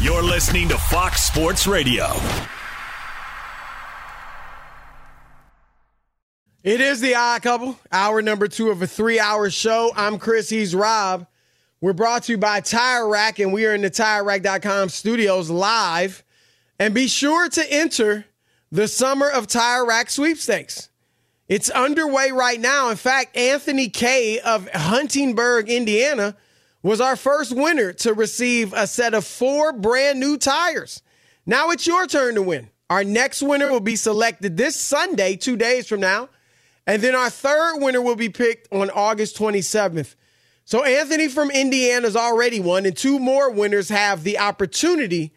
You're listening to Fox Sports Radio. It is the Odd Couple, hour number two of a three hour show. I'm Chris, he's Rob. We're brought to you by Tire Rack, and we are in the TireRack.com studios live. And be sure to enter the Summer of Tire Rack sweepstakes. It's underway right now. In fact, Anthony Kay of Huntingburg, Indiana, was our first winner to receive a set of four brand new tires. Now it's your turn to win. Our next winner will be selected this Sunday, two days from now. And then our third winner will be picked on August 27th. So Anthony from Indiana's already won, and two more winners have the opportunity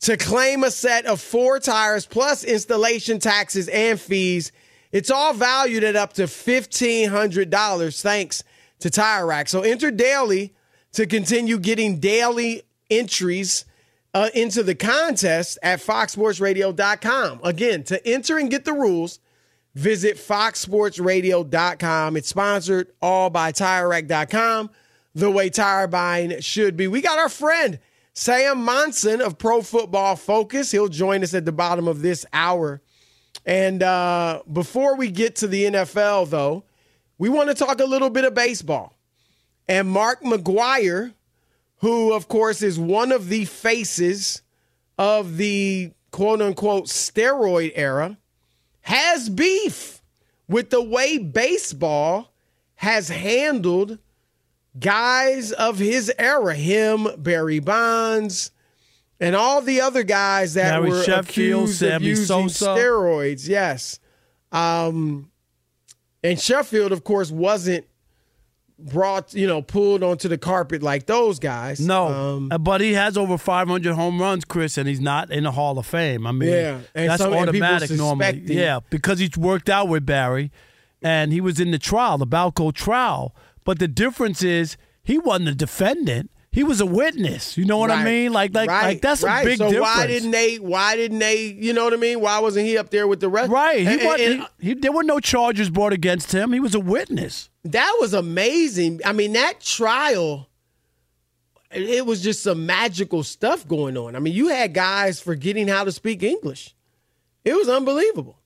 to claim a set of four tires plus installation taxes and fees. It's all valued at up to $1,500 thanks to Tire Rack. So enter daily to continue getting daily entries uh, into the contest at foxsportsradio.com. Again, to enter and get the rules, visit foxsportsradio.com. It's sponsored all by TireRack.com, the way tire buying should be. We got our friend Sam Monson of Pro Football Focus. He'll join us at the bottom of this hour. And uh, before we get to the NFL, though, we want to talk a little bit of baseball. And Mark McGwire, who, of course, is one of the faces of the quote unquote steroid era, has beef with the way baseball has handled guys of his era, him, Barry Bonds, and all the other guys that were Sheffield, accused of using Sosa. steroids. Yes, um, and Sheffield, of course, wasn't brought, you know, pulled onto the carpet like those guys. No, Um, uh, but he has over 500 home runs, Chris, and he's not in the Hall of Fame. I mean, Yeah, and that's some- and automatic normally. suspecting- Yeah, because he's worked out with Barry, and he was in the trial, the Balco trial. But the difference is he wasn't a defendant; he was a witness. You know what I mean? Like, like, right, like that's right. a big so difference. why didn't they? Why didn't they? You know what I mean? Why wasn't he up there with the rest? Right, he And- and- wasn't. and he, there were no charges brought against him. He was a witness. That was amazing. I mean, that trial. it was just some magical stuff going on. I mean, you had guys forgetting how to speak English. It was unbelievable.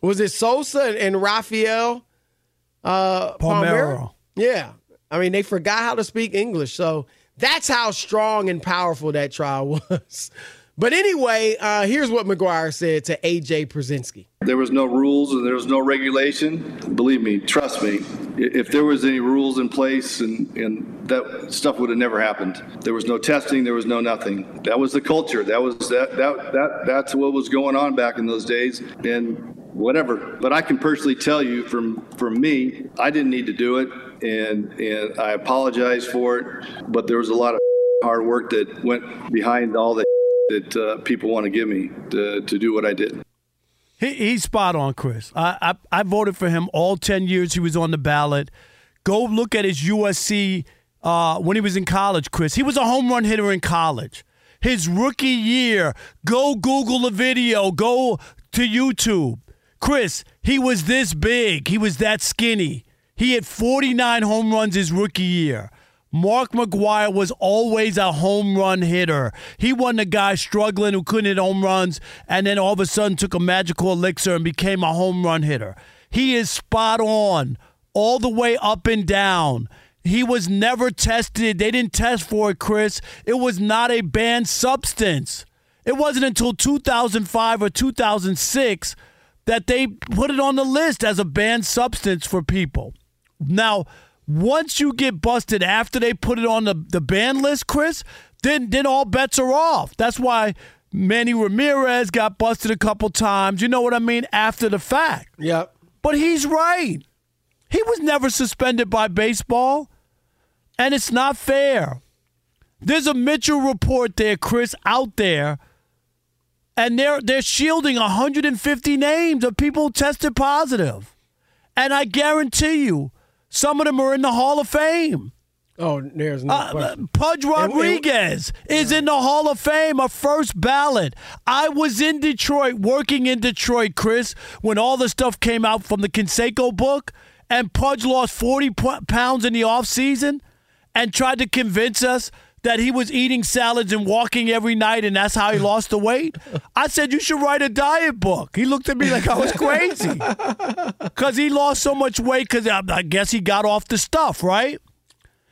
Was it Sosa and Rafael uh, Palmeiro? Yeah. I mean, they forgot how to speak English. So that's how strong and powerful that trial was. But anyway, uh, here's what McGwire said to AJ Pierzynski. There was no rules and there was no regulation. Believe me, trust me, if there was any rules in place and, and that stuff would have never happened. There was no testing, there was no nothing. That was the culture. That was that that that that's what was going on back in those days. And whatever. But I can personally tell you from from me, I didn't need to do it and and I apologize for it, but there was a lot of hard work that went behind all the that uh, people want to give me to, to do what I did. He, he's spot on, Chris. I, I, I voted for him all ten years he was on the ballot. Go look at his USC uh, when he was in college, Chris. He was a home run hitter in college. His rookie year, go Google the video. Go to YouTube. Chris, he was this big. He was that skinny. He had 49 home runs his rookie year. Mark McGwire was always a home run hitter. He wasn't a guy struggling who couldn't hit home runs and then all of a sudden took a magical elixir and became a home run hitter. He is spot on all the way up and down. He was never tested. They didn't test for it, Chris. It was not a banned substance. It wasn't until 2005 or 2006 that they put it on the list as a banned substance for people. Now, once you get busted after they put it on the, the ban list, Chris, then then all bets are off. That's why Manny Ramirez got busted a couple times. You know what I mean? After the fact. Yep. But he's right. He was never suspended by baseball. And it's not fair. There's a Mitchell report there, Chris, out there. And they're they're shielding 150 names of people tested positive. And I guarantee you, some of them are in the Hall of Fame. Oh, there's no Uh. Pudge Rodriguez is in the Hall of Fame, a first ballot. I was in Detroit, working in Detroit, Chris, when all the stuff came out from the Canseco book, and Pudge lost 40 p- pounds in the offseason and tried to convince us that he was eating salads and walking every night, and that's how he lost the weight. I said, You should write a diet book. He looked at me like I was crazy because he lost so much weight because I, uh, I guess he got off the stuff, right?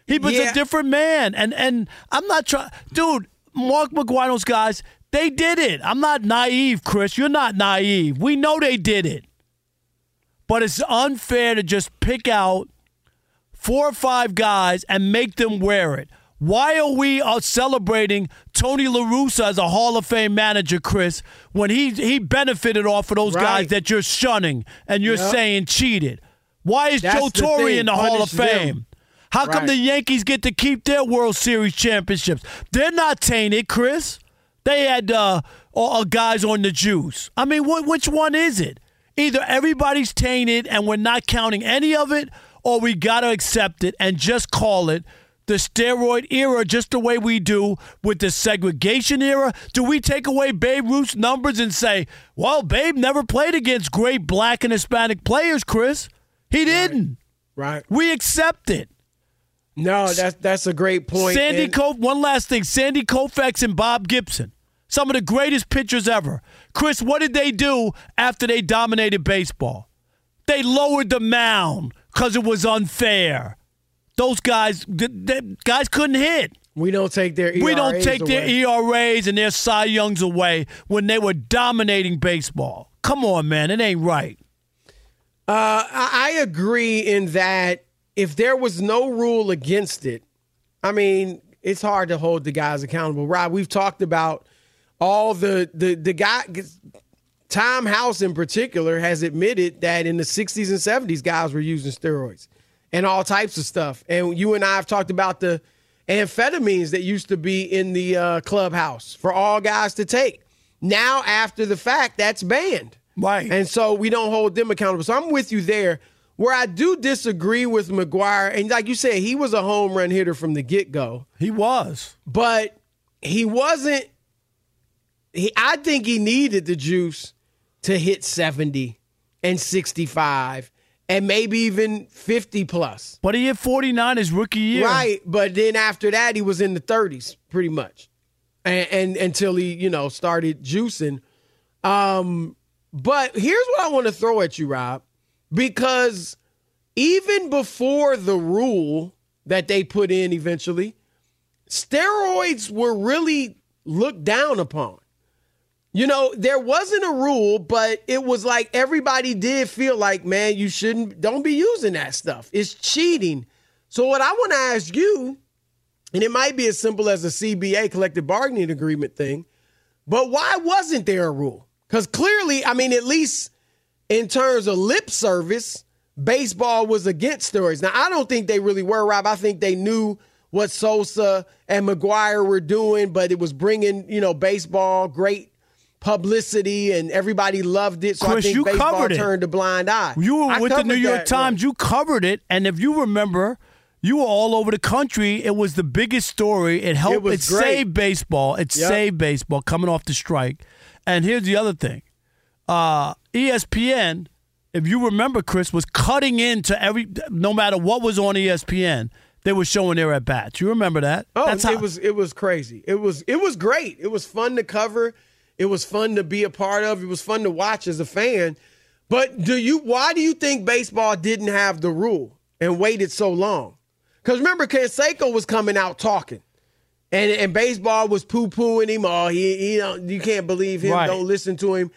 He was Yeah. a different man, and and I'm not trying, dude. Mark McGwire's guys, they did it. I'm not naive, Chris. You're not naive. We know they did it, but it's unfair to just pick out four or five guys and make them wear it. Why are we uh, celebrating Tony La Russa as a Hall of Fame manager, Chris, when he he benefited off of those guys that you're shunning and you're Yep. saying cheated? Why is That's Joe Torre in the Hall of Punish them. Fame? How come Right. the Yankees get to keep their World Series championships? They're not tainted, Chris. They had uh, uh, guys on the juice. I mean, wh- which one is it? Either everybody's tainted and we're not counting any of it, or we got to accept it and just call it the steroid era, just the way we do with the segregation era. Do we take away Babe Ruth's numbers and say, well, Babe never played against great black and Hispanic players, Chris? He didn't. Right. We accept it. No, that's that's a great point. Sandy And- Kof. One last thing: Sandy Koufax and Bob Gibson, some of the greatest pitchers ever. Chris, what did they do after they dominated baseball? They lowered the mound because it was unfair. Those guys, th- th- guys couldn't hit. we don't take their ERAs we don't take their. ERAs and their Cy Youngs away when they were dominating baseball. Come on, man, it ain't right. Uh, I I agree in that if there was no rule against it, I mean, it's hard to hold the guys accountable. Rob, we've talked about all the the the guy. Tom House in particular has admitted that in the 60s and 70s, guys were using steroids and all types of stuff. And you and I have talked about the amphetamines that used to be in the uh, clubhouse for all guys to take. Now, after the fact, that's banned. Right. And so we don't hold them accountable. So I'm with you there. Where I do disagree with McGwire, and like you said, he was a home run hitter from the get go, He was. but he wasn't. He, I think he needed the juice to hit 70 and 65 and maybe even 50 plus. But he hit 49 his rookie year. Right, but then after that, he was in the 30s pretty much, and, and until he, you know, started juicing. Um, but here's what I want to throw at you, Rob, because even before the rule that they put in eventually, steroids were really looked down upon. You know, there wasn't a rule, but it was like everybody did feel like, man, you shouldn't, don't be using that stuff. It's cheating. So, what I want to ask you, and it might be as simple as a CBA collective bargaining agreement thing, but why wasn't there a rule? Because clearly, I mean, at least in terms of lip service, baseball was against steroids. Now, I don't think they really were, Rob. I think they knew what Sosa and McGwire were doing, but it was bringing, you know, baseball great publicity and everybody loved it. So Chris, I think you baseball covered it. turned a blind eye. You were I with the New York that, Times. right. You covered it, and if you remember, you were all over the country. It was the biggest story. It helped. It great. saved baseball. It Yep. saved baseball coming off the strike. And here's the other thing: uh, ESPN, if you remember, Chris was cutting into every. No matter what was on ESPN, they were showing their at bats. You remember that? Oh, That's it was it was crazy. It was it was great. It was fun to cover. It was fun to be a part of. It was fun to watch as a fan. But do you why do you think baseball didn't have the rule and waited so long? Because remember, Canseco was coming out talking. And and baseball was poo pooing him. Oh, he, he don't, you can't believe him. Right. Don't listen to him.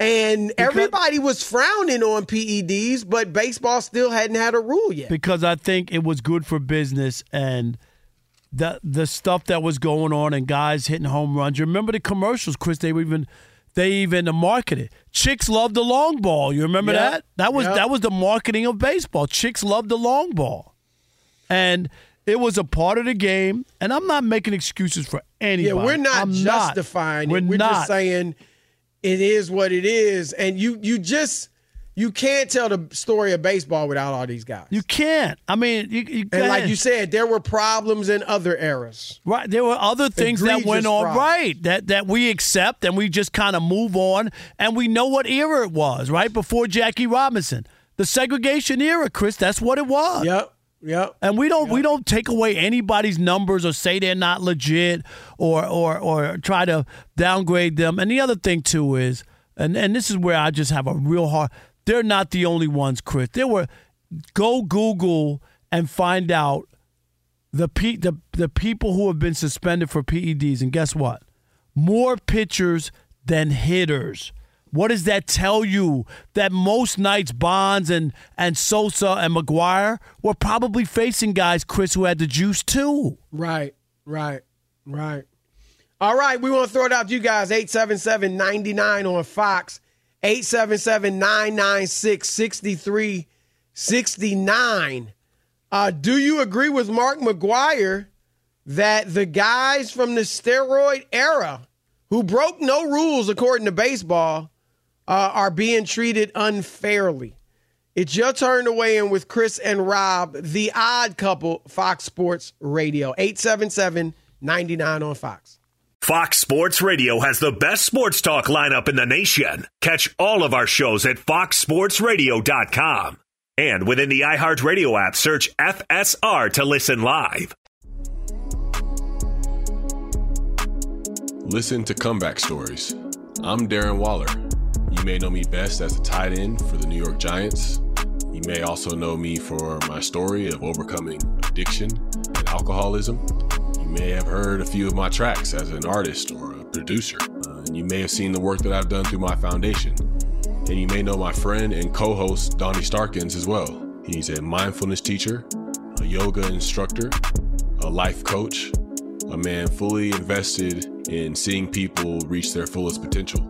And everybody was frowning on PEDs, but baseball still hadn't had a rule yet. because I think it was good for business and the the stuff that was going on and guys hitting home runs. You remember the commercials, Chris? They were even they even marketed. Chicks love the long ball. You remember that? That was that was the marketing of baseball. Chicks love the long ball, and it was a part of the game. And I'm not making excuses for anybody. Yeah, we're not I'm justifying We're. We're not. just saying it is what it is, and you you just you can't tell the story of baseball without all these guys. You can't. I mean, you, you and like you said, there were problems in other eras. Right. There were other things that went on problems. right that that we accept and we just kind of move on and we know what era it was, right? Before Jackie Robinson. The segregation era, Chris, that's what it was. Yep. Yep. And we don't we don't take away anybody's numbers or say they're not legit or or or try to downgrade them. And the other thing too is and and this is where I just have a real hard they're not the only ones, Chris. There were go Google and find out the pe- the the people who have been suspended for PEDs and guess what? More pitchers than hitters. What does that tell you? That most nights Bonds and and Sosa and McGwire were probably facing guys, Chris, who had the juice too. Right. Right. Right. All right, we want to throw it out to you guys. 877 99 on Fox. 877 996 6369. Uh, do you agree with Mark McGwire that the guys from the steroid era who broke no rules according to baseball uh, are being treated unfairly? It's your turn to weigh in with Chris and Rob, the odd couple, Fox Sports Radio. 877 99 on Fox. Fox Sports Radio has the best sports talk lineup in the nation. Catch all of our shows at foxsportsradio.com. And within the iHeartRadio app, search FSR to listen live. Listen to Comeback Stories. I'm Darren Waller. You may know me best as a tight end for the New York Giants. You may also know me for my story of overcoming addiction and alcoholism. You may have heard a few of my tracks as an artist or a producer. Uh, and you may have seen the work that I've done through my foundation. And you may know my friend and co host, Donnie Starkins, as well. He's a mindfulness teacher, a yoga instructor, a life coach, a man fully invested in seeing people reach their fullest potential.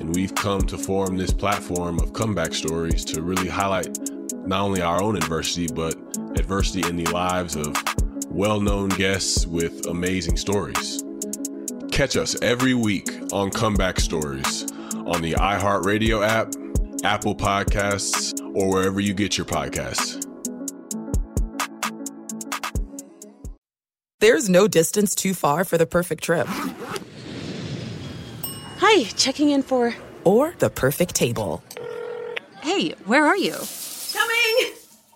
And we've come to form this platform of comeback stories to really highlight not only our own adversity, but adversity in the lives of well known guests with amazing stories. Catch us every week on Comeback Stories on the iHeartRadio app, Apple Podcasts, or wherever you get your podcasts. There's no distance too far for the perfect trip. Hi, checking in for. Or the perfect table. Hey, where are you?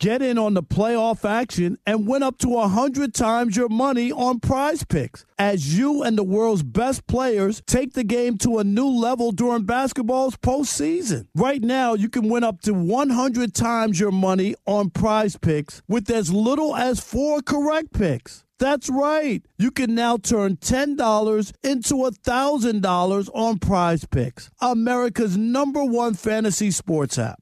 Get in on the playoff action and win up to 100 times your money on prize picks as you and the world's best players take the game to a new level during basketball's postseason. Right now, you can win up to 100 times your money on prize picks with as little as four correct picks. That's right. You can now turn $10 into $1,000 on prize picks, America's number one fantasy sports app.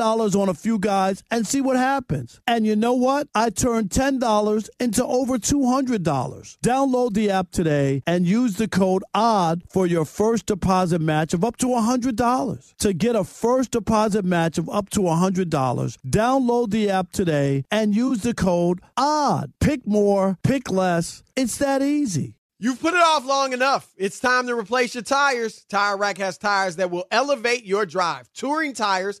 on a few guys and see what happens. And you know what? I turned $10 into over $200. Download the app today and use the code ODD for your first deposit match of up to $100. To get a first deposit match of up to $100, download the app today and use the code ODD. Pick more, pick less. It's that easy. You've put it off long enough. It's time to replace your tires. Tire Rack has tires that will elevate your drive. Touring tires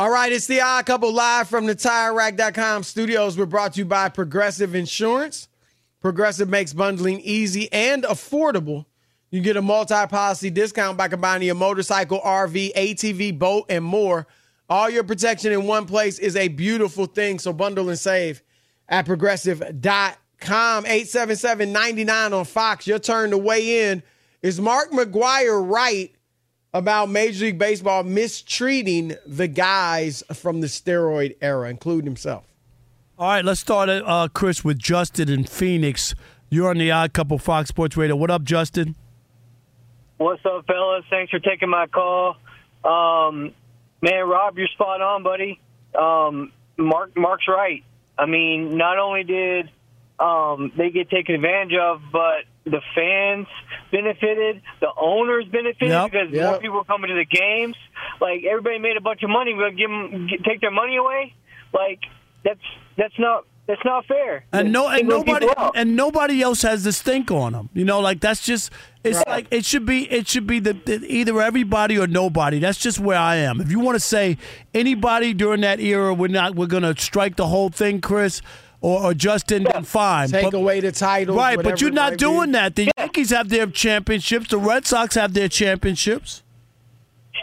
All right, it's the Odd Couple live from the TireRack.com studios. We're brought to you by Progressive Insurance. Progressive makes bundling easy and affordable. You get a multi-policy discount by combining your motorcycle, RV, ATV, boat, and more. All your protection in one place is a beautiful thing. So bundle and save at progressive.com. 877-99 on Fox. Your turn to weigh in. Is Mark McGwire right about Major League Baseball mistreating the guys from the steroid era, including himself. All right, let's start, uh, Chris, with Justin in Phoenix. You're on the Odd Couple Fox Sports Radio. What up, Justin? What's up, fellas? Thanks for taking my call. Um, man, Rob, you're spot on, buddy. Um, Mark, Mark's right. I mean, not only did um, they get taken advantage of, but the fans benefited, the owners benefited Yep. because Yep. more people were coming to the games. Like everybody made a bunch of money. We're gonna give them take their money away. Like that's that's not that's not fair. and no, and nobody, and nobody else has the stink on them. You know, like that's just. It's like it should be. It should be the, the either everybody or nobody. That's just where I am. If you want to say anybody during that era, we're not. We're gonna strike the whole thing, Chris. Or, or Justin, then fine. Take But- away the titles. Right, but you're not might be. doing that. The Yankees have their championships. The Red Sox have their championships.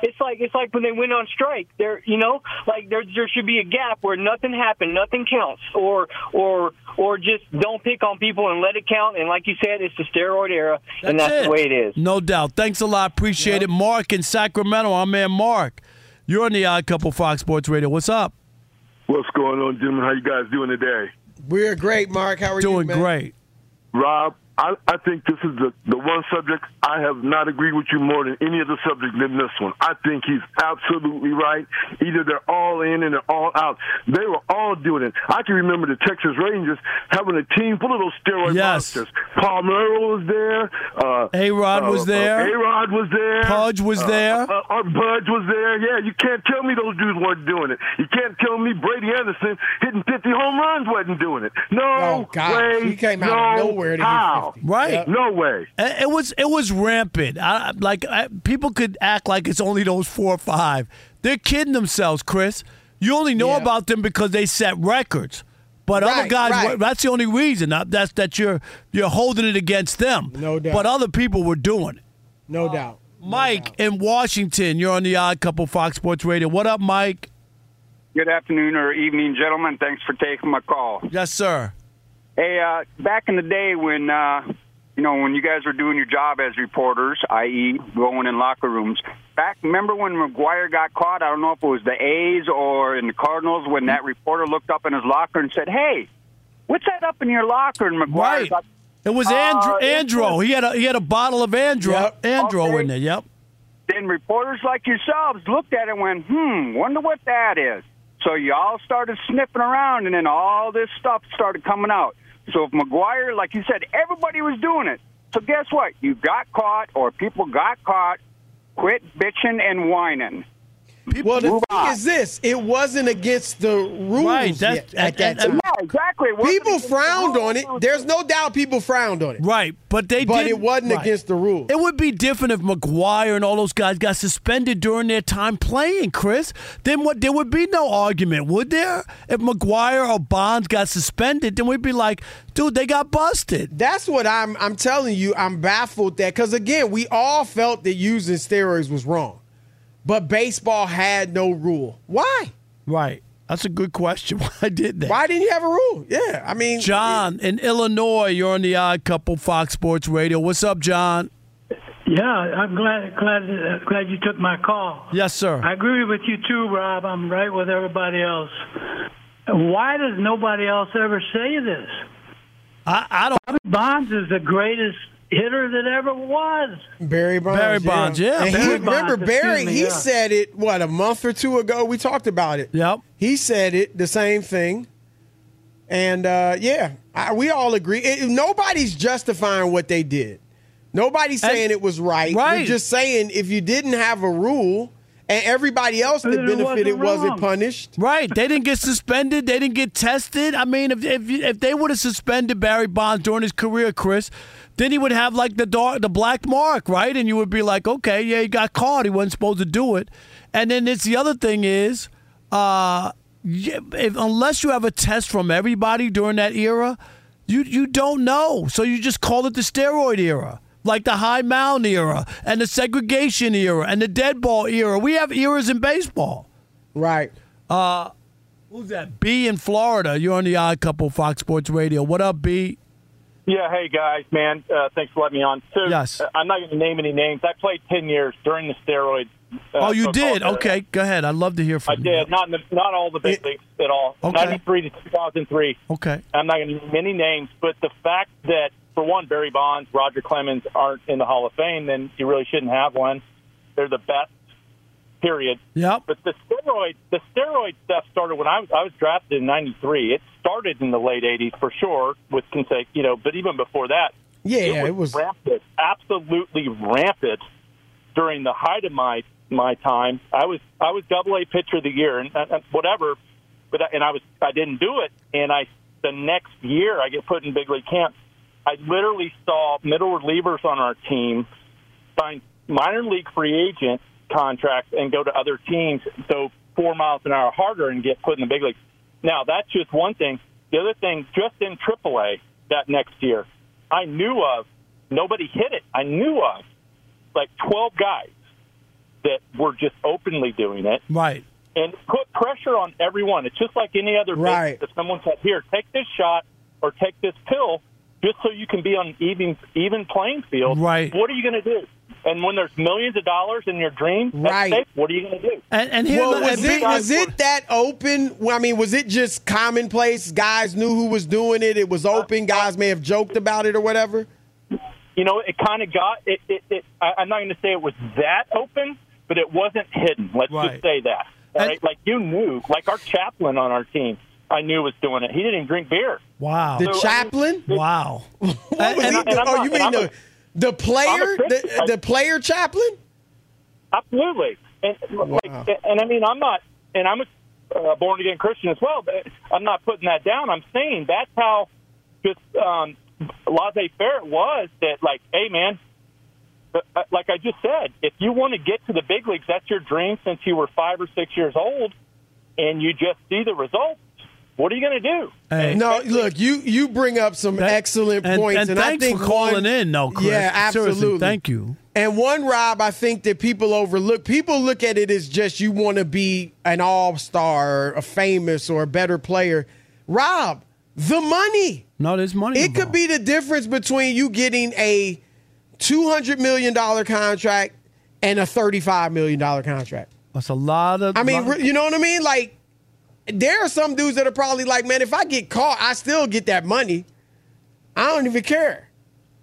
It's like it's like when they went on strike. There, you know, like there there should be a gap where nothing happened, nothing counts, or or or just don't pick on people and let it count. And like you said, it's the steroid era, and that's it. the way it is. No doubt. Thanks a lot. Appreciate it. Mark in Sacramento. Our man Mark. You're on the Odd Couple Fox Sports Radio. What's up? What's going on, gentlemen? How you guys doing today? We're great, Mark. How are you? Doing great. Rob, I, I think this is the, the one subject I have not agreed with you more than any other subject than this one. I think he's absolutely right. Either they're all in and they're all out. They were all doing it. I can remember the Texas Rangers having a team full of those steroid Yes. monsters. Palmeiro was there. Uh, A-Rod was there. A Rod was there. Pudge was Uh, there. Uh, uh, Pudge was there. Yeah, you can't tell me those dudes weren't doing it. You can't tell me Brady Anderson hitting 50 home runs wasn't doing it. No Oh, God. way. He came out no of nowhere to how. 50. Right. No way. It it was it was rampant. I, like I, people could act like it's only those four or five. They're kidding themselves, Chris. You only know Yeah. about them because they set records. But other guys, right. that's the only reason. Uh, That's that you're you're holding it against them. No doubt. But other people were doing it. No doubt. Mike in Washington, you're on the Odd Couple Fox Sports Radio. What up, Mike? Good afternoon or evening, gentlemen. Thanks for taking my call. Yes, sir. Hey, uh, back in the day when uh, you know when you guys were doing your job as reporters, i.e., going in locker rooms. Back, remember when McGwire got caught? I don't know if it was the A's or in the Cardinals when that reporter looked up in his locker and said, "Hey, what's that up in your locker?" And McGwire Right. got, It was Uh, Andro. it Andro. He had a he had a bottle of Andro. Yep. Andro Okay. in there. Yep. then reporters like yourselves looked at it and went, hmm, wonder what that is. So you all started sniffing around, and then all this stuff started coming out. So if McGwire, like you said, everybody was doing it. So guess what? You got caught, or people got caught. Quit bitching and whining. Well, the Move thing on. is this: it wasn't against the rules Right, that's- yet at that and- and- time. Yeah, exactly. People frowned on it. There's no doubt people frowned on it. Right, but they But did, it wasn't right. against the rules. It would be different if McGwire and all those guys got suspended during their time playing, Chris. Then what? There would be no argument, would there? If McGwire or Bonds got suspended, then we'd be like, dude, they got busted. That's what I'm. I'm telling you, I'm baffled that because again, we all felt that using steroids was wrong, but baseball had no rule. Why? Right. That's a good question. Why did they? Why didn't you have a rule? Yeah, I mean, John in Illinois, you're on the Odd Couple Fox Sports Radio. What's up, John? Yeah, I'm glad glad uh, glad you took my call. Yes, sir. I agree with you too, Rob. I'm right with everybody else. Why does nobody else ever say this? I, I don't. Bobby Bonds is the greatest hitter that ever was. Barry Bonds. Barry Bonds, yeah. And Barry he, remember, Bonds, Barry, me, he yeah. said it, what, a month or two ago? We talked about it. Yep. He said it, the same thing. And uh, yeah, I, we all agree. It, nobody's justifying what they did. Nobody's And- saying it was right. Right. We're just saying if you didn't have a rule and everybody else that benefited wasn't wasn't punished. Right. They didn't get suspended. They didn't get tested. I mean, if if, if they would have suspended Barry Bonds during his career, Chris, then he would have like the dark, the black mark, right? And you would be like, okay, yeah, he got caught. He wasn't supposed to do it. And then it's the other thing is, uh, if, unless you have a test from everybody during that era, you you don't know. So you just call it the steroid era. Like the high mound era and the segregation era and the dead ball era. We have eras in baseball. Right. Uh, who's that? B in Florida. You're on the Odd Couple Fox Sports Radio. What up, B? Yeah, hey guys, man, uh, thanks for letting me on. So, Yes. uh, I'm not going to name any names. I played ten years during the steroid. Uh, oh, you did? era. Okay, go ahead. I'd love to hear I from you. I did not in the, not all the big leagues at all. Okay. Ninety three to two thousand three. Okay. I'm not going to name any names, but the fact that for one, Barry Bonds, Roger Clemens aren't in the Hall of Fame, then you really shouldn't have one. They're the best period. Yep. But the steroid the steroid stuff started when I was I was drafted in '93. It started in the late '80s for sure with consec, you know, but even before that, Yeah, it it was, was- rampant, absolutely rampant during the height of my my time. I was I was Double A pitcher of the year and, and whatever, but I- and I was I didn't do it, and I the next year I get put in big league camp. I literally saw middle relievers on our team sign minor league free agent contracts and go to other teams, so four miles an hour harder and get put in the big leagues. Now that's just one thing. The other thing, just in AAA that next year, I knew of nobody hit it. I knew of like twelve guys that were just openly doing it Right. and put pressure on everyone. It's just like any other Right. business. If someone said, "Here, take this shot or take this pill," just so you can be on even even playing field. Right. What are you going to do? And when there's millions of dollars in your dream, at Right. stake, what are you going to do? And, and here, well, was it was it that open? I mean, was it just commonplace? Guys knew who was doing it. It was open. Guys may have joked about it or whatever. You know, it kind of got it. it, it I, I'm not going to say it was that open, but it wasn't hidden. Let's Right. just say that. All right, like you knew, like our chaplain on our team, I knew was doing it. He didn't even drink beer. Wow. The So, I mean, chaplain? Wow. What was and he I- doing? and Oh, not- you and mean the a- the player, I'm a Christian. the, the player chaplain? Absolutely, and like, and I mean, I'm not, and I'm a uh, born again Christian as well. But I'm not putting that down. I'm saying that's how just um, laissez faire it was. That like, hey, man, uh, uh, like I just said, if you want to get to the big leagues, that's your dream since you were five or six years old, and you just see the results. What are you going to do? Hey. No, look, you you bring up some excellent and, points, and I thanks think for calling one- in, no, Chris. Yeah, Seriously, absolutely. thank you. And one, Rob, I think that people overlook. People look at it as just you want to be an all star, a famous, or a better player. Rob, the money. No, there's money. It could be the difference between you getting a two hundred million dollar contract and a thirty five million dollar contract. That's a lot of. I mean, lot- re- you know what I mean? Like, there are some dudes that are probably like, man, if I get caught, I still get that money. I don't even care.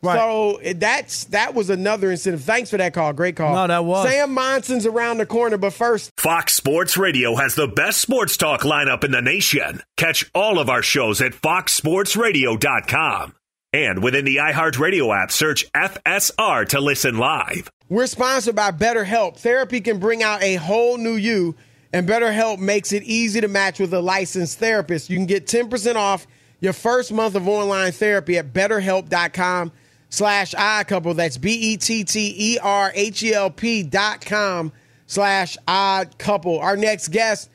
Right. So eh, that's that was another incentive. Thanks for that call. Great call. No, that was. Sam Monson's around the corner, but first, Fox Sports Radio has the best sports talk lineup in the nation. Catch all of our shows at foxsportsradio.com. And within the iHeartRadio app, search FSR to listen live. we're sponsored by BetterHelp. Therapy can bring out a whole new you, and BetterHelp makes it easy to match with a licensed therapist. You can get 10% off your first month of online therapy at betterhelp.com slash iCouple. That's B-E-T-T-E-R-H-E-L-P dot com slash odd couple. Our next guest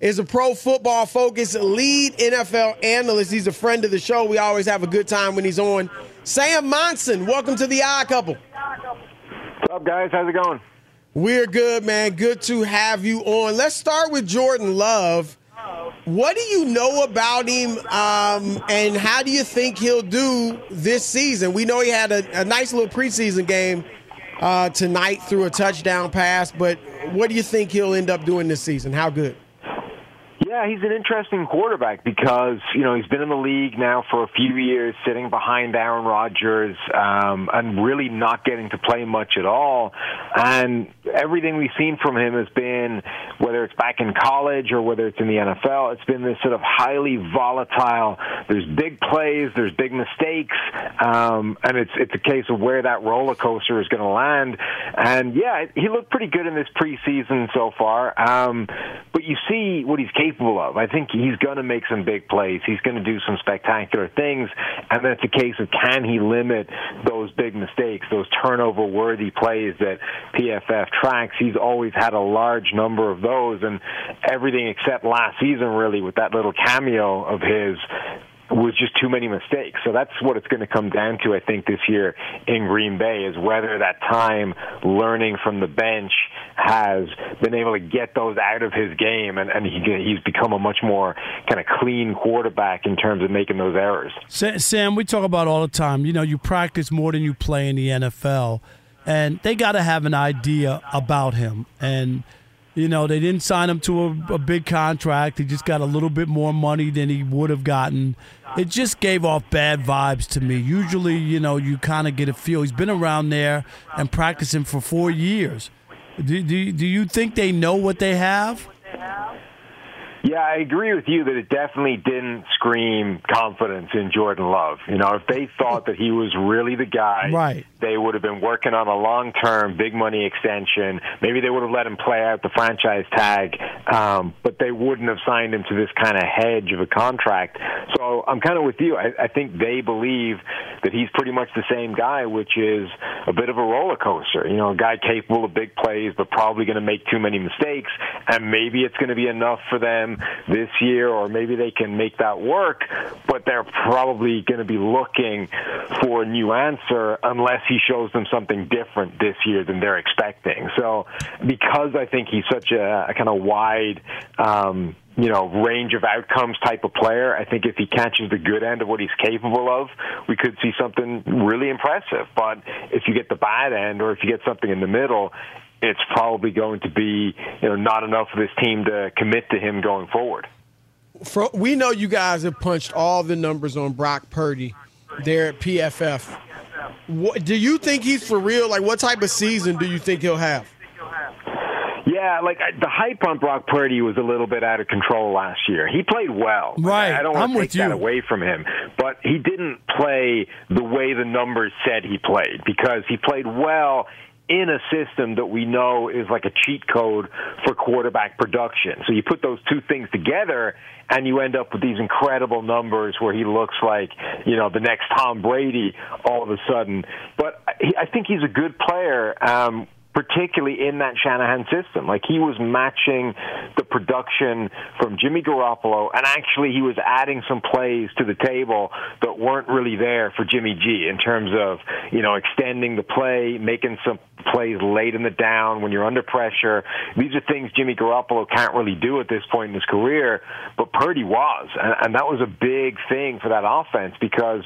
is a Pro Football Focus lead NFL analyst. He's a friend of the show. We always have a good time when he's on. Sam Monson, welcome to the Odd Couple. What's up, guys? How's it going? We're good, man. Good to have you on. Let's start with Jordan Love. What do you know about him, um, and how do you think he'll do this season? We know he had a, a nice little preseason game uh, tonight threw a touchdown pass, but what do you think he'll end up doing this season? How good? Yeah, he's an interesting quarterback because you know he's been in the league now for a few years, sitting behind Aaron Rodgers, um, and really not getting to play much at all. And everything we've seen from him has been, whether it's back in college or whether it's in the NFL, it's been this sort of highly volatile. There's big plays, there's big mistakes, um, and it's it's a case of where that roller coaster is going to land. And yeah, he looked pretty good in this preseason so far. Um, but you see what he's capable of. I think he's going to make some big plays. He's going to do some spectacular things, and then it's a case of can he limit those big mistakes, those turnover-worthy plays that PFF tracks. He's always had a large number of those, and everything except last season, really, with that little cameo of his was just too many mistakes. So that's what it's going to come down to, I think, this year in Green Bay is whether that time learning from the bench has been able to get those out of his game, and, and he, he's become a much more kind of clean quarterback in terms of making those errors. Sam, we talk about all the time. You know, you practice more than you play in the NFL, and they got to have an idea about him. And you know, they didn't sign him to a, a big contract. He just got a little bit more money than he would have gotten. It just gave off bad vibes to me. Usually, you know, you kind of get a feel. He's been around there and practicing for four years. Do, do, do you think they know what they have? Yeah, I agree with you that it definitely didn't scream confidence in Jordan Love. You know, if they thought that he was really the guy, right. they would have been working on a long term, big money extension. Maybe they would have let him play out the franchise tag, um, but they wouldn't have signed him to this kind of hedge of a contract. So I'm kind of with you. I, I think they believe that he's pretty much the same guy, which is a bit of a roller coaster. You know, a guy capable of big plays, but probably going to make too many mistakes, and maybe it's going to be enough for them this year, or maybe they can make that work, but they're probably going to be looking for a new answer unless he shows them something different this year than they're expecting. So, because I think he's such a, a kind of wide, um, you know, range of outcomes type of player. I think if he catches the good end of what he's capable of, we could see something really impressive. But if you get the bad end, or if you get something in the middle, it's probably going to be you know not enough for this team to commit to him going forward. For, we know you guys have punched all the numbers on Brock Purdy there at PFF. What, do you think he's for real? Like, what type of season do you think he'll have? Yeah, like the hype on Brock Purdy was a little bit out of control last year. He played well. Right. I don't want I'm to take that away from him, but he didn't play the way the numbers said he played because he played well in a system that we know is like a cheat code for quarterback production. So you put those two things together and you end up with these incredible numbers where he looks like, you know, the next Tom Brady all of a sudden. But I think he's a good player. Um, particularly in that Shanahan system. Like he was matching the production from Jimmy Garoppolo, and actually he was adding some plays to the table that weren't really there for Jimmy G in terms of, you know, extending the play, making some plays late in the down when you're under pressure. These are things Jimmy Garoppolo can't really do at this point in his career, but Purdy was. And, and that was a big thing for that offense because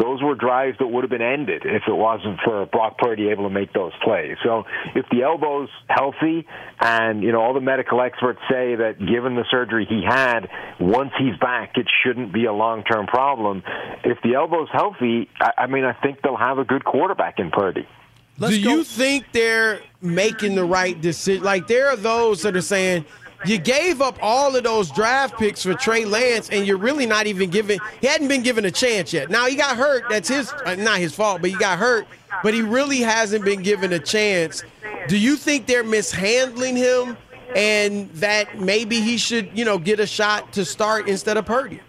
those were drives that would have been ended if it wasn't for Brock Purdy able to make those plays. So if the elbow's healthy, and you know all the medical experts say that given the surgery he had, once he's back, it shouldn't be a long-term problem. If the elbow's healthy, I, I mean, I think they'll have a good quarterback in Purdy. do you think they're making the right decision? Like there are those that are saying you gave up all of those draft picks for Trey Lance, and you're really not even giving. He hadn't been given a chance yet. Now he got hurt. That's his, uh, not his fault, but he got hurt. But he really hasn't been given a chance. Do you think they're mishandling him, and that maybe he should, you know, get a shot to start instead of Purdy?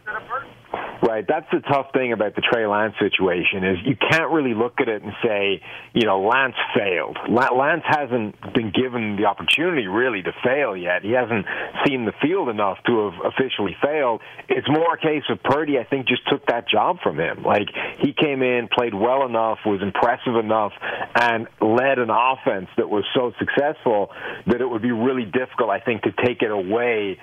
Right. That's the tough thing about the Trey Lance situation is you can't really look at it and say, you know, Lance failed. Lance hasn't been given the opportunity really to fail yet. He hasn't seen the field enough to have officially failed. It's more a case of Purdy, I think, just took that job from him. Like he came in, played well enough, was impressive enough, and led an offense that was so successful that it would be really difficult, I think, to take it away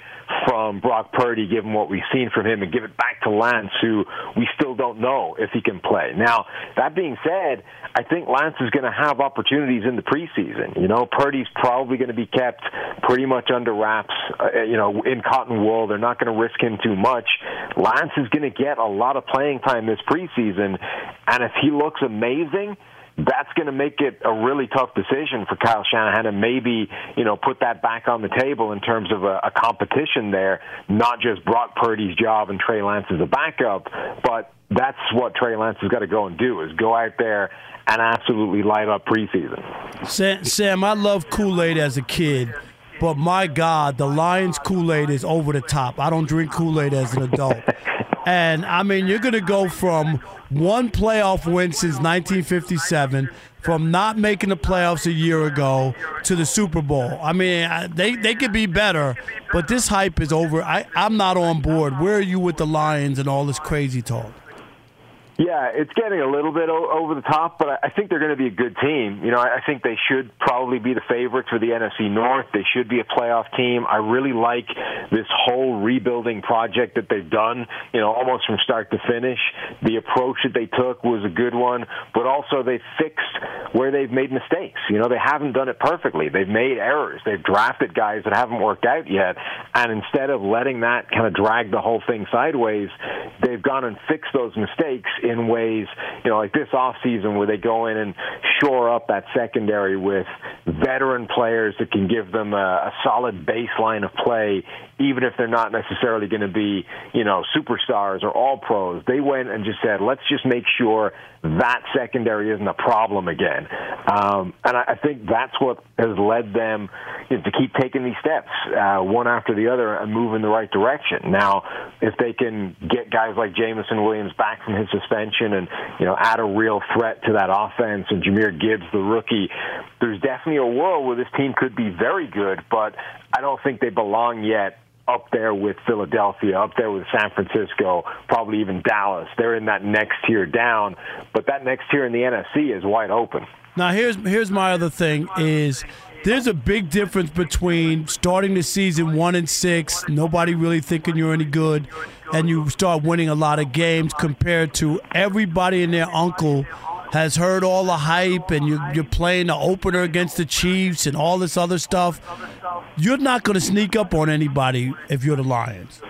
from Brock Purdy, given what we've seen from him, and give it back to Lance, who we still don't know if he can play. Now, that being said, I think Lance is going to have opportunities in the preseason. You know, Purdy's probably going to be kept pretty much under wraps, uh, you know, in cotton wool. They're not going to risk him too much. Lance is going to get a lot of playing time this preseason, and if he looks amazing, that's going to make it a really tough decision for Kyle Shanahan and maybe, you know, put that back on the table in terms of a, a competition there, not just Brock Purdy's job and Trey Lance as a backup, but that's what Trey Lance has got to go and do is go out there and absolutely light up preseason. Sam, Sam I love Kool Aid as a kid, but my God, the Lions Kool Aid is over the top. I don't drink Kool Aid as an adult. And I mean, you're going to go from one playoff win since 1957, from not making the playoffs a year ago to the Super Bowl. I mean, they they could be better, but this hype is over. I, I'm not on board. Where are you with the Lions and all this crazy talk? Yeah, it's getting a little bit over the top, but I think they're going to be a good team. You know, I think they should probably be the favorites for the NFC North. They should be a playoff team. I really like this whole rebuilding project that they've done, you know, almost from start to finish. The approach that they took was a good one, but also they fixed where they've made mistakes. You know, they haven't done it perfectly. They've made errors. They've drafted guys that haven't worked out yet. And instead of letting that kind of drag the whole thing sideways, they've gone and fixed those mistakes in ways, you know, like this offseason where they go in and shore up that secondary with veteran players that can give them a, a solid baseline of play, even if they're not necessarily going to be, you know, superstars or all pros. They went and just said, let's just make sure that secondary isn't a problem again. Um, and I, I think that's what has led them you know, to keep taking these steps, uh, one after the other, and move in the right direction. Now, if they can get guys like Jameson Williams back from his suspension and, you know, add a real threat to that offense and Jahmyr Gibbs, the rookie, there's definitely a world where this team could be very good, but I don't think they belong yet up there with Philadelphia, up there with San Francisco, probably even Dallas. They're in that next tier down, but that next tier in the NFC is wide open. Now here's here's my other thing is there's a big difference between starting the season one and six, nobody really thinking you're any good, and you start winning a lot of games compared to everybody and their uncle has heard all the hype and you, you're playing the opener against the Chiefs and all this other stuff. You're not going to sneak up on anybody if you're the Lions.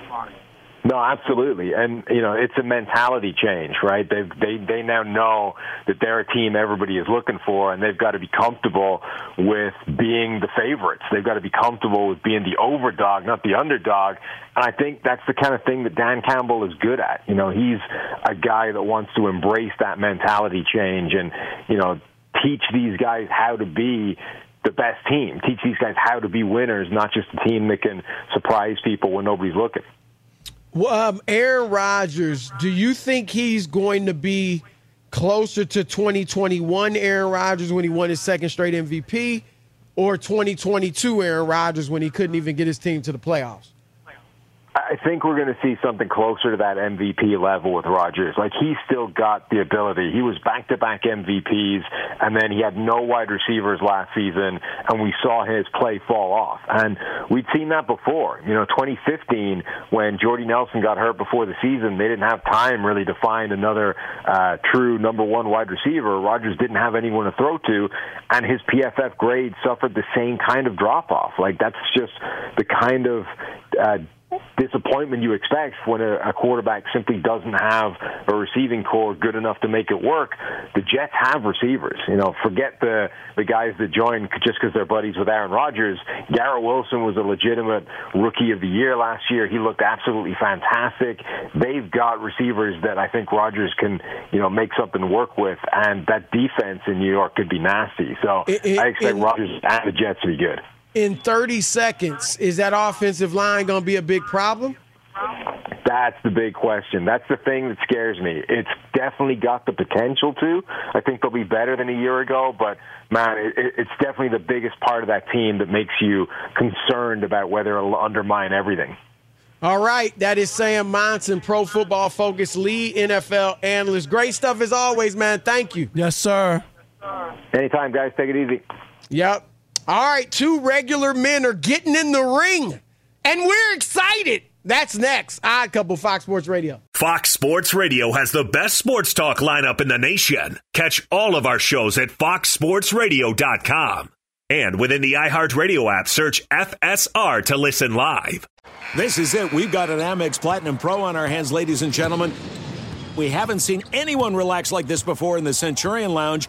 No, absolutely, and you know it's a mentality change, right? They they they now know that they're a team everybody is looking for, and they've got to be comfortable with being the favorites. They've got to be comfortable with being the overdog, not the underdog. And I think that's the kind of thing that Dan Campbell is good at. You know, he's a guy that wants to embrace that mentality change, and you know, teach these guys how to be the best team. Teach these guys how to be winners, not just a team that can surprise people when nobody's looking. Um, Aaron Rodgers, do you think he's going to be closer to 2021 Aaron Rodgers when he won his second straight MVP or 2022 Aaron Rodgers when he couldn't even get his team to the playoffs? I think we're going to see something closer to that MVP level with Rodgers. Like he still got the ability. He was back-to-back MVPs, and then he had no wide receivers last season, and we saw his play fall off. And we'd seen that before. You know, 2015 when Jordy Nelson got hurt before the season, they didn't have time really to find another uh, true number one wide receiver. Rodgers didn't have anyone to throw to, and his PFF grade suffered the same kind of drop-off. Like that's just the kind of uh, disappointment you expect when a, a quarterback simply doesn't have a receiving corps good enough to make it work. The Jets have receivers. You know, forget the the guys that joined just because they're buddies with Aaron Rodgers. Garrett Wilson was a legitimate rookie of the year last year. He looked absolutely fantastic. They've got receivers that I think Rodgers can, you know, make something work with, and that defense in New York could be nasty. So It- it- I expect Rodgers and the Jets to be good. In 30 seconds, is that offensive line going to be a big problem? That's the big question. That's the thing that scares me. It's definitely got the potential to. I think they'll be better than a year ago, but man, it, it- it's definitely the biggest part of that team that makes you concerned about whether it'll undermine everything. All right, that is Sam Monson, Pro Football Focus lead NFL analyst. Great stuff as always, man. Thank you. Yes, sir. Anytime, guys. Take it easy. Yep. All right, two regular men are getting in the ring, and we're excited. That's next. Odd Couple, Fox Sports Radio. Fox Sports Radio has the best sports talk lineup in the nation. Catch all of our shows at foxsportsradio.com. And within the iHeartRadio app, search FSR to listen live. This is it. We've got an Amex Platinum Pro on our hands, ladies and gentlemen. We haven't seen anyone relax like this before in the Centurion Lounge.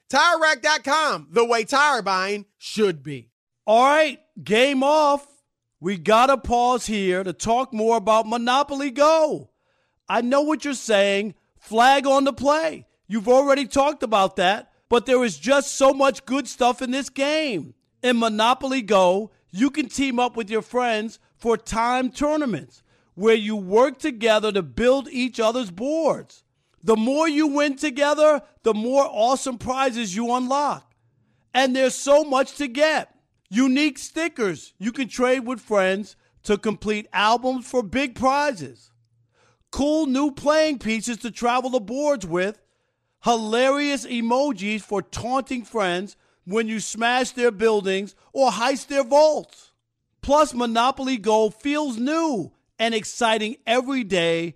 TireRack.com, the way tire buying should be. All right, game off. We got to pause here to talk more about Monopoly Go. I know what you're saying. Flag on the play. You've already talked about that, but there is just so much good stuff in this game. In Monopoly Go, you can team up with your friends for time tournaments where you work together to build each other's boards. The more you win together, the more awesome prizes you unlock. And there's so much to get. Unique stickers you can trade with friends to complete albums for big prizes. Cool new playing pieces to travel the boards with. Hilarious emojis for taunting friends when you smash their buildings or heist their vaults. Plus, Monopoly Go feels new and exciting every day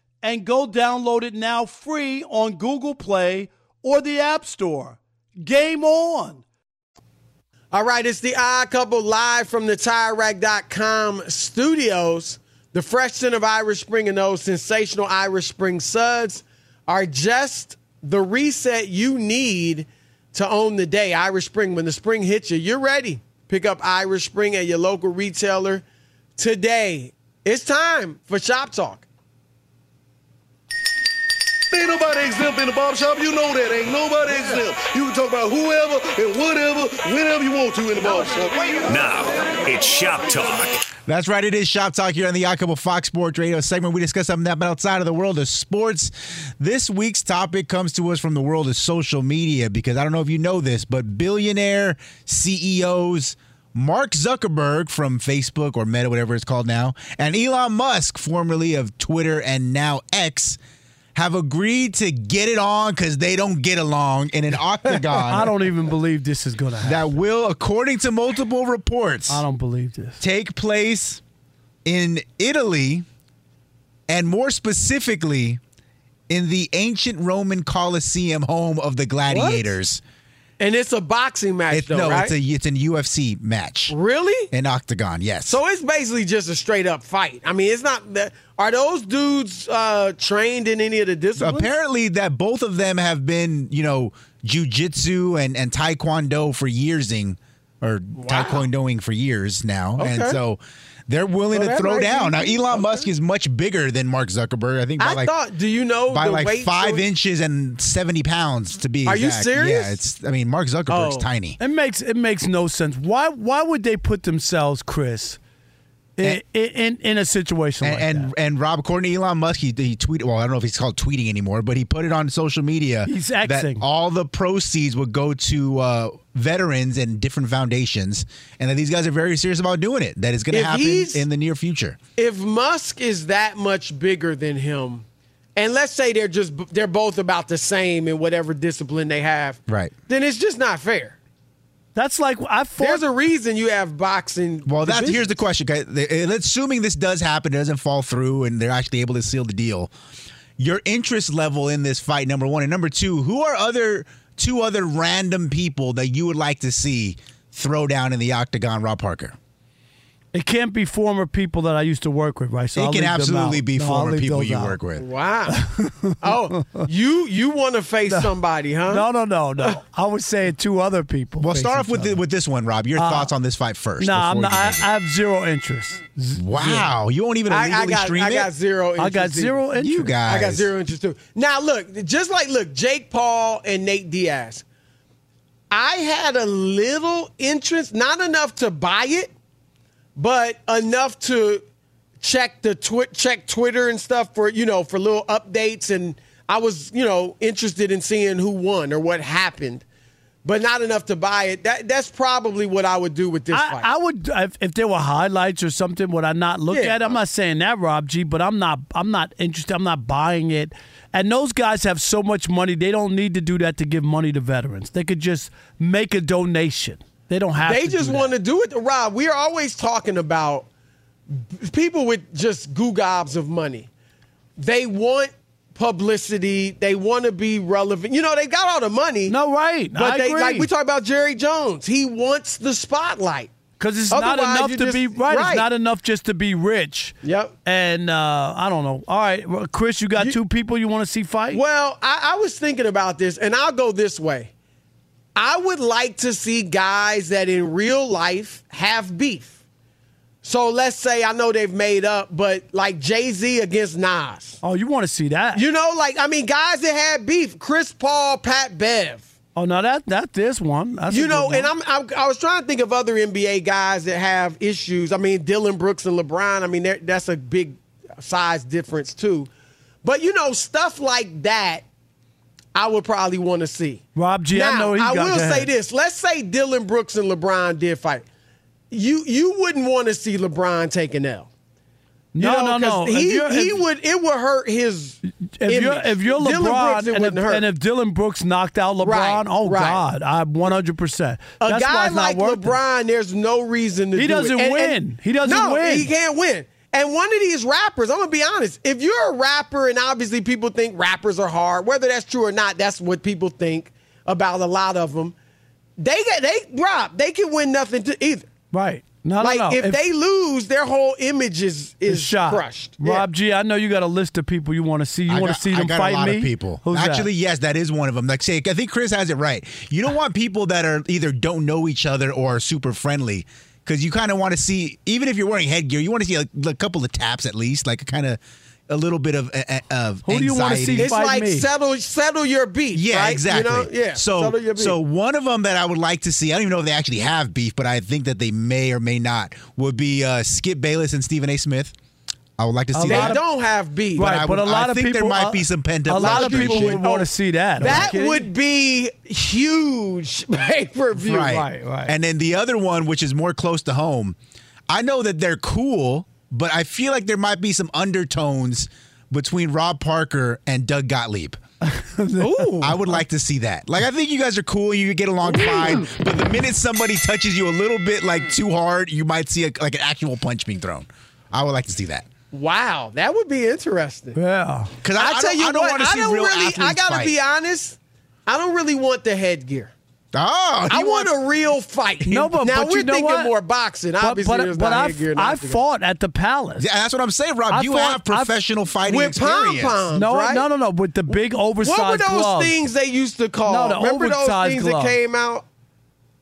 and go download it now free on Google Play or the App Store. Game on! All right, it's the odd couple live from the TireRack.com studios. The fresh scent of Irish Spring and those sensational Irish Spring suds are just the reset you need to own the day. Irish Spring, when the spring hits you, you're ready. Pick up Irish Spring at your local retailer today. It's time for Shop Talk. Ain't nobody exempt in the barbershop. You know that. Ain't nobody exempt. You can talk about whoever and whatever, whenever you want to in the barbershop. Now, it's Shop Talk. That's right. It is Shop Talk here on the Yakubu Fox Sports Radio segment. We discuss something that outside of the world of sports. This week's topic comes to us from the world of social media because I don't know if you know this, but billionaire CEOs Mark Zuckerberg from Facebook or Meta, whatever it's called now, and Elon Musk, formerly of Twitter and now X, have agreed to get it on because they don't get along in an octagon. I don't even believe this is going to happen. That will, according to multiple reports, I don't believe this. Take place in Italy, and more specifically, in the ancient Roman Colosseum, home of the gladiators. And it's a boxing match, It- though, no, right? it's a it's an UFC match. Really? An octagon, yes. So it's basically just a straight up fight. I mean, it's not that. Are those dudes uh, trained in any of the disciplines? Apparently, that both of them have been, you know, jujitsu and and taekwondo for yearsing, or taekwondoing for years now, and so they're willing Well, to throw down. be- Now, Elon Musk is much bigger than Mark Zuckerberg. I think by I like thought. Do you know by the like weight five so- inches and seventy pounds to be. Are you serious? Yeah, it's. I mean, Mark Zuckerberg's Oh. tiny. It makes it makes no sense. Why why would they put themselves, Chris, in in, in a situation And like and, that? and Rob, according to Elon Musk, he, he tweeted. Well, I don't know if he's called tweeting anymore, but he put it on social media. He's that Xing. all the proceeds would go to uh, veterans and different foundations, and that these guys are very serious about doing it. That it's going to happen in the near future. If Musk is that much bigger than him, and let's say they're just they're both about the same in whatever discipline they have, Right. then it's just not fair. That's like I fought. There's a reason you have boxing. Well, that's divisions. here's the question. Okay, The- uh, assuming this does happen, it doesn't fall through, and they're actually able to seal the deal. Your interest level in this fight, number one, and number two, who are other two other random people that you would like to see throw down in the octagon? Rob Parker. It can't be former people that I used to work with, right? So it I'll can absolutely be No, former people you out. work with. Wow. oh, you you want to face somebody, huh? No, no, no, no. I was saying two other people. Well, start off with the, with this one, Rob. Your Uh, thoughts on this fight first. No, I'm not. I, I have zero interest. Z- Wow, you won't even I, illegally I got, stream I it. got zero. Interest I got zero either. interest. You guys, I got zero interest too. Now look, just like look, Jake Paul and Nate Diaz. I had a little interest, not enough to buy it, but enough to check the twi- check Twitter and stuff for you know for little updates, and I was you know interested in seeing who won or what happened, but not enough to buy it. That that's probably what I would do with this fight. I, I would if, if there were highlights or something. Would I not look Yeah. at? it? I'm not saying that, Rob G, but I'm not. I'm not interested. I'm not buying it. And those guys have so much money. They don't need to do that to give money to veterans. They could just make a donation. They don't have. they just want to do it. Rob, we are always talking about people with just goo gobs of money. They want publicity. They want to be relevant. You know, they got all the money. No, right. But I they agree. like we talk about Jerry Jones. He wants the spotlight. Because it's not enough to just- be right. right. It's not enough just to be rich. Yep. And uh, I don't know. All right, well, Chris, you got two people you want to see fight? Well, I, I was thinking about this, and I'll go this way. I would like to see guys that in real life have beef. So let's say I know they've made up, but like Jay Z against Nas. Oh, you want to see that? You know, like I mean, guys that had beef: Chris Paul, Pat Bev. Oh no, that that this one. That's you know, one. and I'm, I'm I was trying to think of other NBA guys that have issues. I mean, Dillon Brooks and LeBron. I mean, that's a big size difference too. But you know, stuff like that, I would probably want to see. Rob G, I now, know he I will say this: Let's say Dillon Brooks and LeBron did fight. You you wouldn't want to see LeBron take an L. You No, know, no, no. He, you're- he if- would it would hurt his. If you're image. if you're LeBron Brooks, it and, wouldn't if, hurt. and if Dillon Brooks knocked out LeBron, Right, oh right. God, I'm 100. percent A That's guy it's not like worth it. LeBron, there's no reason to He do doesn't it. And- win. and- He doesn't no, win. He can't win. And one of these rappers, I'm gonna be honest. If you're a rapper, and obviously people think rappers are hard, whether that's true or not, that's what people think about a lot of them. They get they Rob, they can win nothing to either. Right. No, like no, no. if, they lose, their whole image is is shot. crushed. Rob G, I know you got a list of people you want to see. You want to got- see I them got fight a lot me? of people. Who's that? Actually, yes, that is one of them. Like, say, I think Chris has it right. You don't want people that are either don't know each other or are super friendly, because you kind of want to see, even if you're wearing headgear, you want to see a, a couple of taps at least, like a kind of a little bit of uh, of Who do you wanna anxiety. see It's like settle settle your beef. Yeah, right? exactly. You know? Yeah. So, settle your beef. so one of them that I would like to see, I don't even know if they actually have beef, but I think that they may or may not, would be uh, Skip Bayless and Stephen A. Smith. I would like to see they that. don't have beef. But Right, I but a lot I of think there people- might uh, be some pent up. a lot of people would want to see that. Are you That kidding? would be huge pay per view. Right. And then the other one, which is more close to home, I know that they're cool, but I feel like there might be some undertones between Rob Parker and Doug Gottlieb. Ooh. I would like to see that. Like, I think you guys are cool. You get along fine. But the minute somebody touches you a little bit, like too hard, you might see a, like an actual punch being thrown. I would like to see that. Wow, that would be interesting. Yeah. Because I, I, I tell don't, you I don't what, I don't real really. I gotta fight. be honest. I don't really want the headgear. Oh, I you want a real fight. No, but- now but we're you know thinking what? more boxing. But, Obviously, but, there's but not I've, headgear. I fought at the Palace. Yeah, that's what I'm saying, Rob. I you fought- have professional fighting with experience. pom-poms. No, right? no, no, no. With the big oversized What were those gloves. things they used to call? No, the Remember those things gloves. that came out?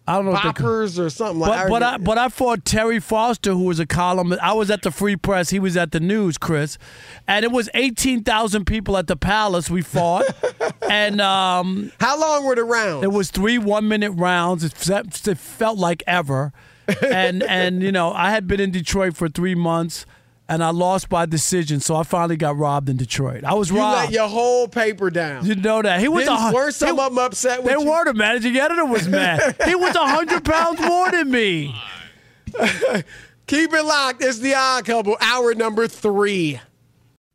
I don't know. they call- or something like But but I but I fought Terry Foster, who was a columnist. I was at the Free Press. He was at the News, Chris, and it was eighteen thousand people at the Palace. We fought, and um, how long were the rounds? It was three one minute rounds. It, it felt like ever, and and you know I had been in Detroit for three months. And I lost by decision, so I finally got robbed in Detroit. I was you robbed. You let your whole paper down. You know that he was. A, weren't some he- of them upset with They you? were. The managing editor was mad. he was hundred pounds more than me. Keep it locked. It's the odd couple. Hour number three.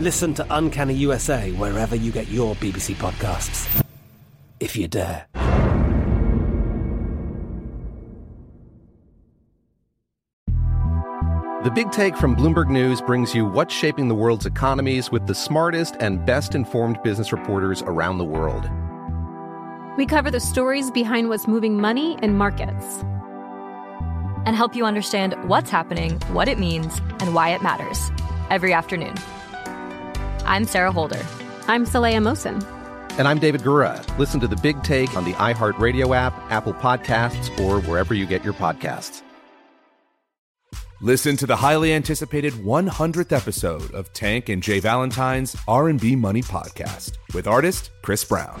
Listen to Uncanny USA wherever you get your BBC podcasts, if you dare. The Big Take from Bloomberg News brings you what's shaping the world's economies with the smartest and best informed business reporters around the world. We cover the stories behind what's moving money and markets and help you understand what's happening, what it means, and why it matters every afternoon. I'm Sarah Holder. I'm Saleha Mohsin. And I'm David Gura. Listen to the big take on the iHeartRadio app, Apple Podcasts, or wherever you get your podcasts. Listen to the highly anticipated 100th episode of Tank and Jay Valentine's R&B Money podcast with artist Chris Brown.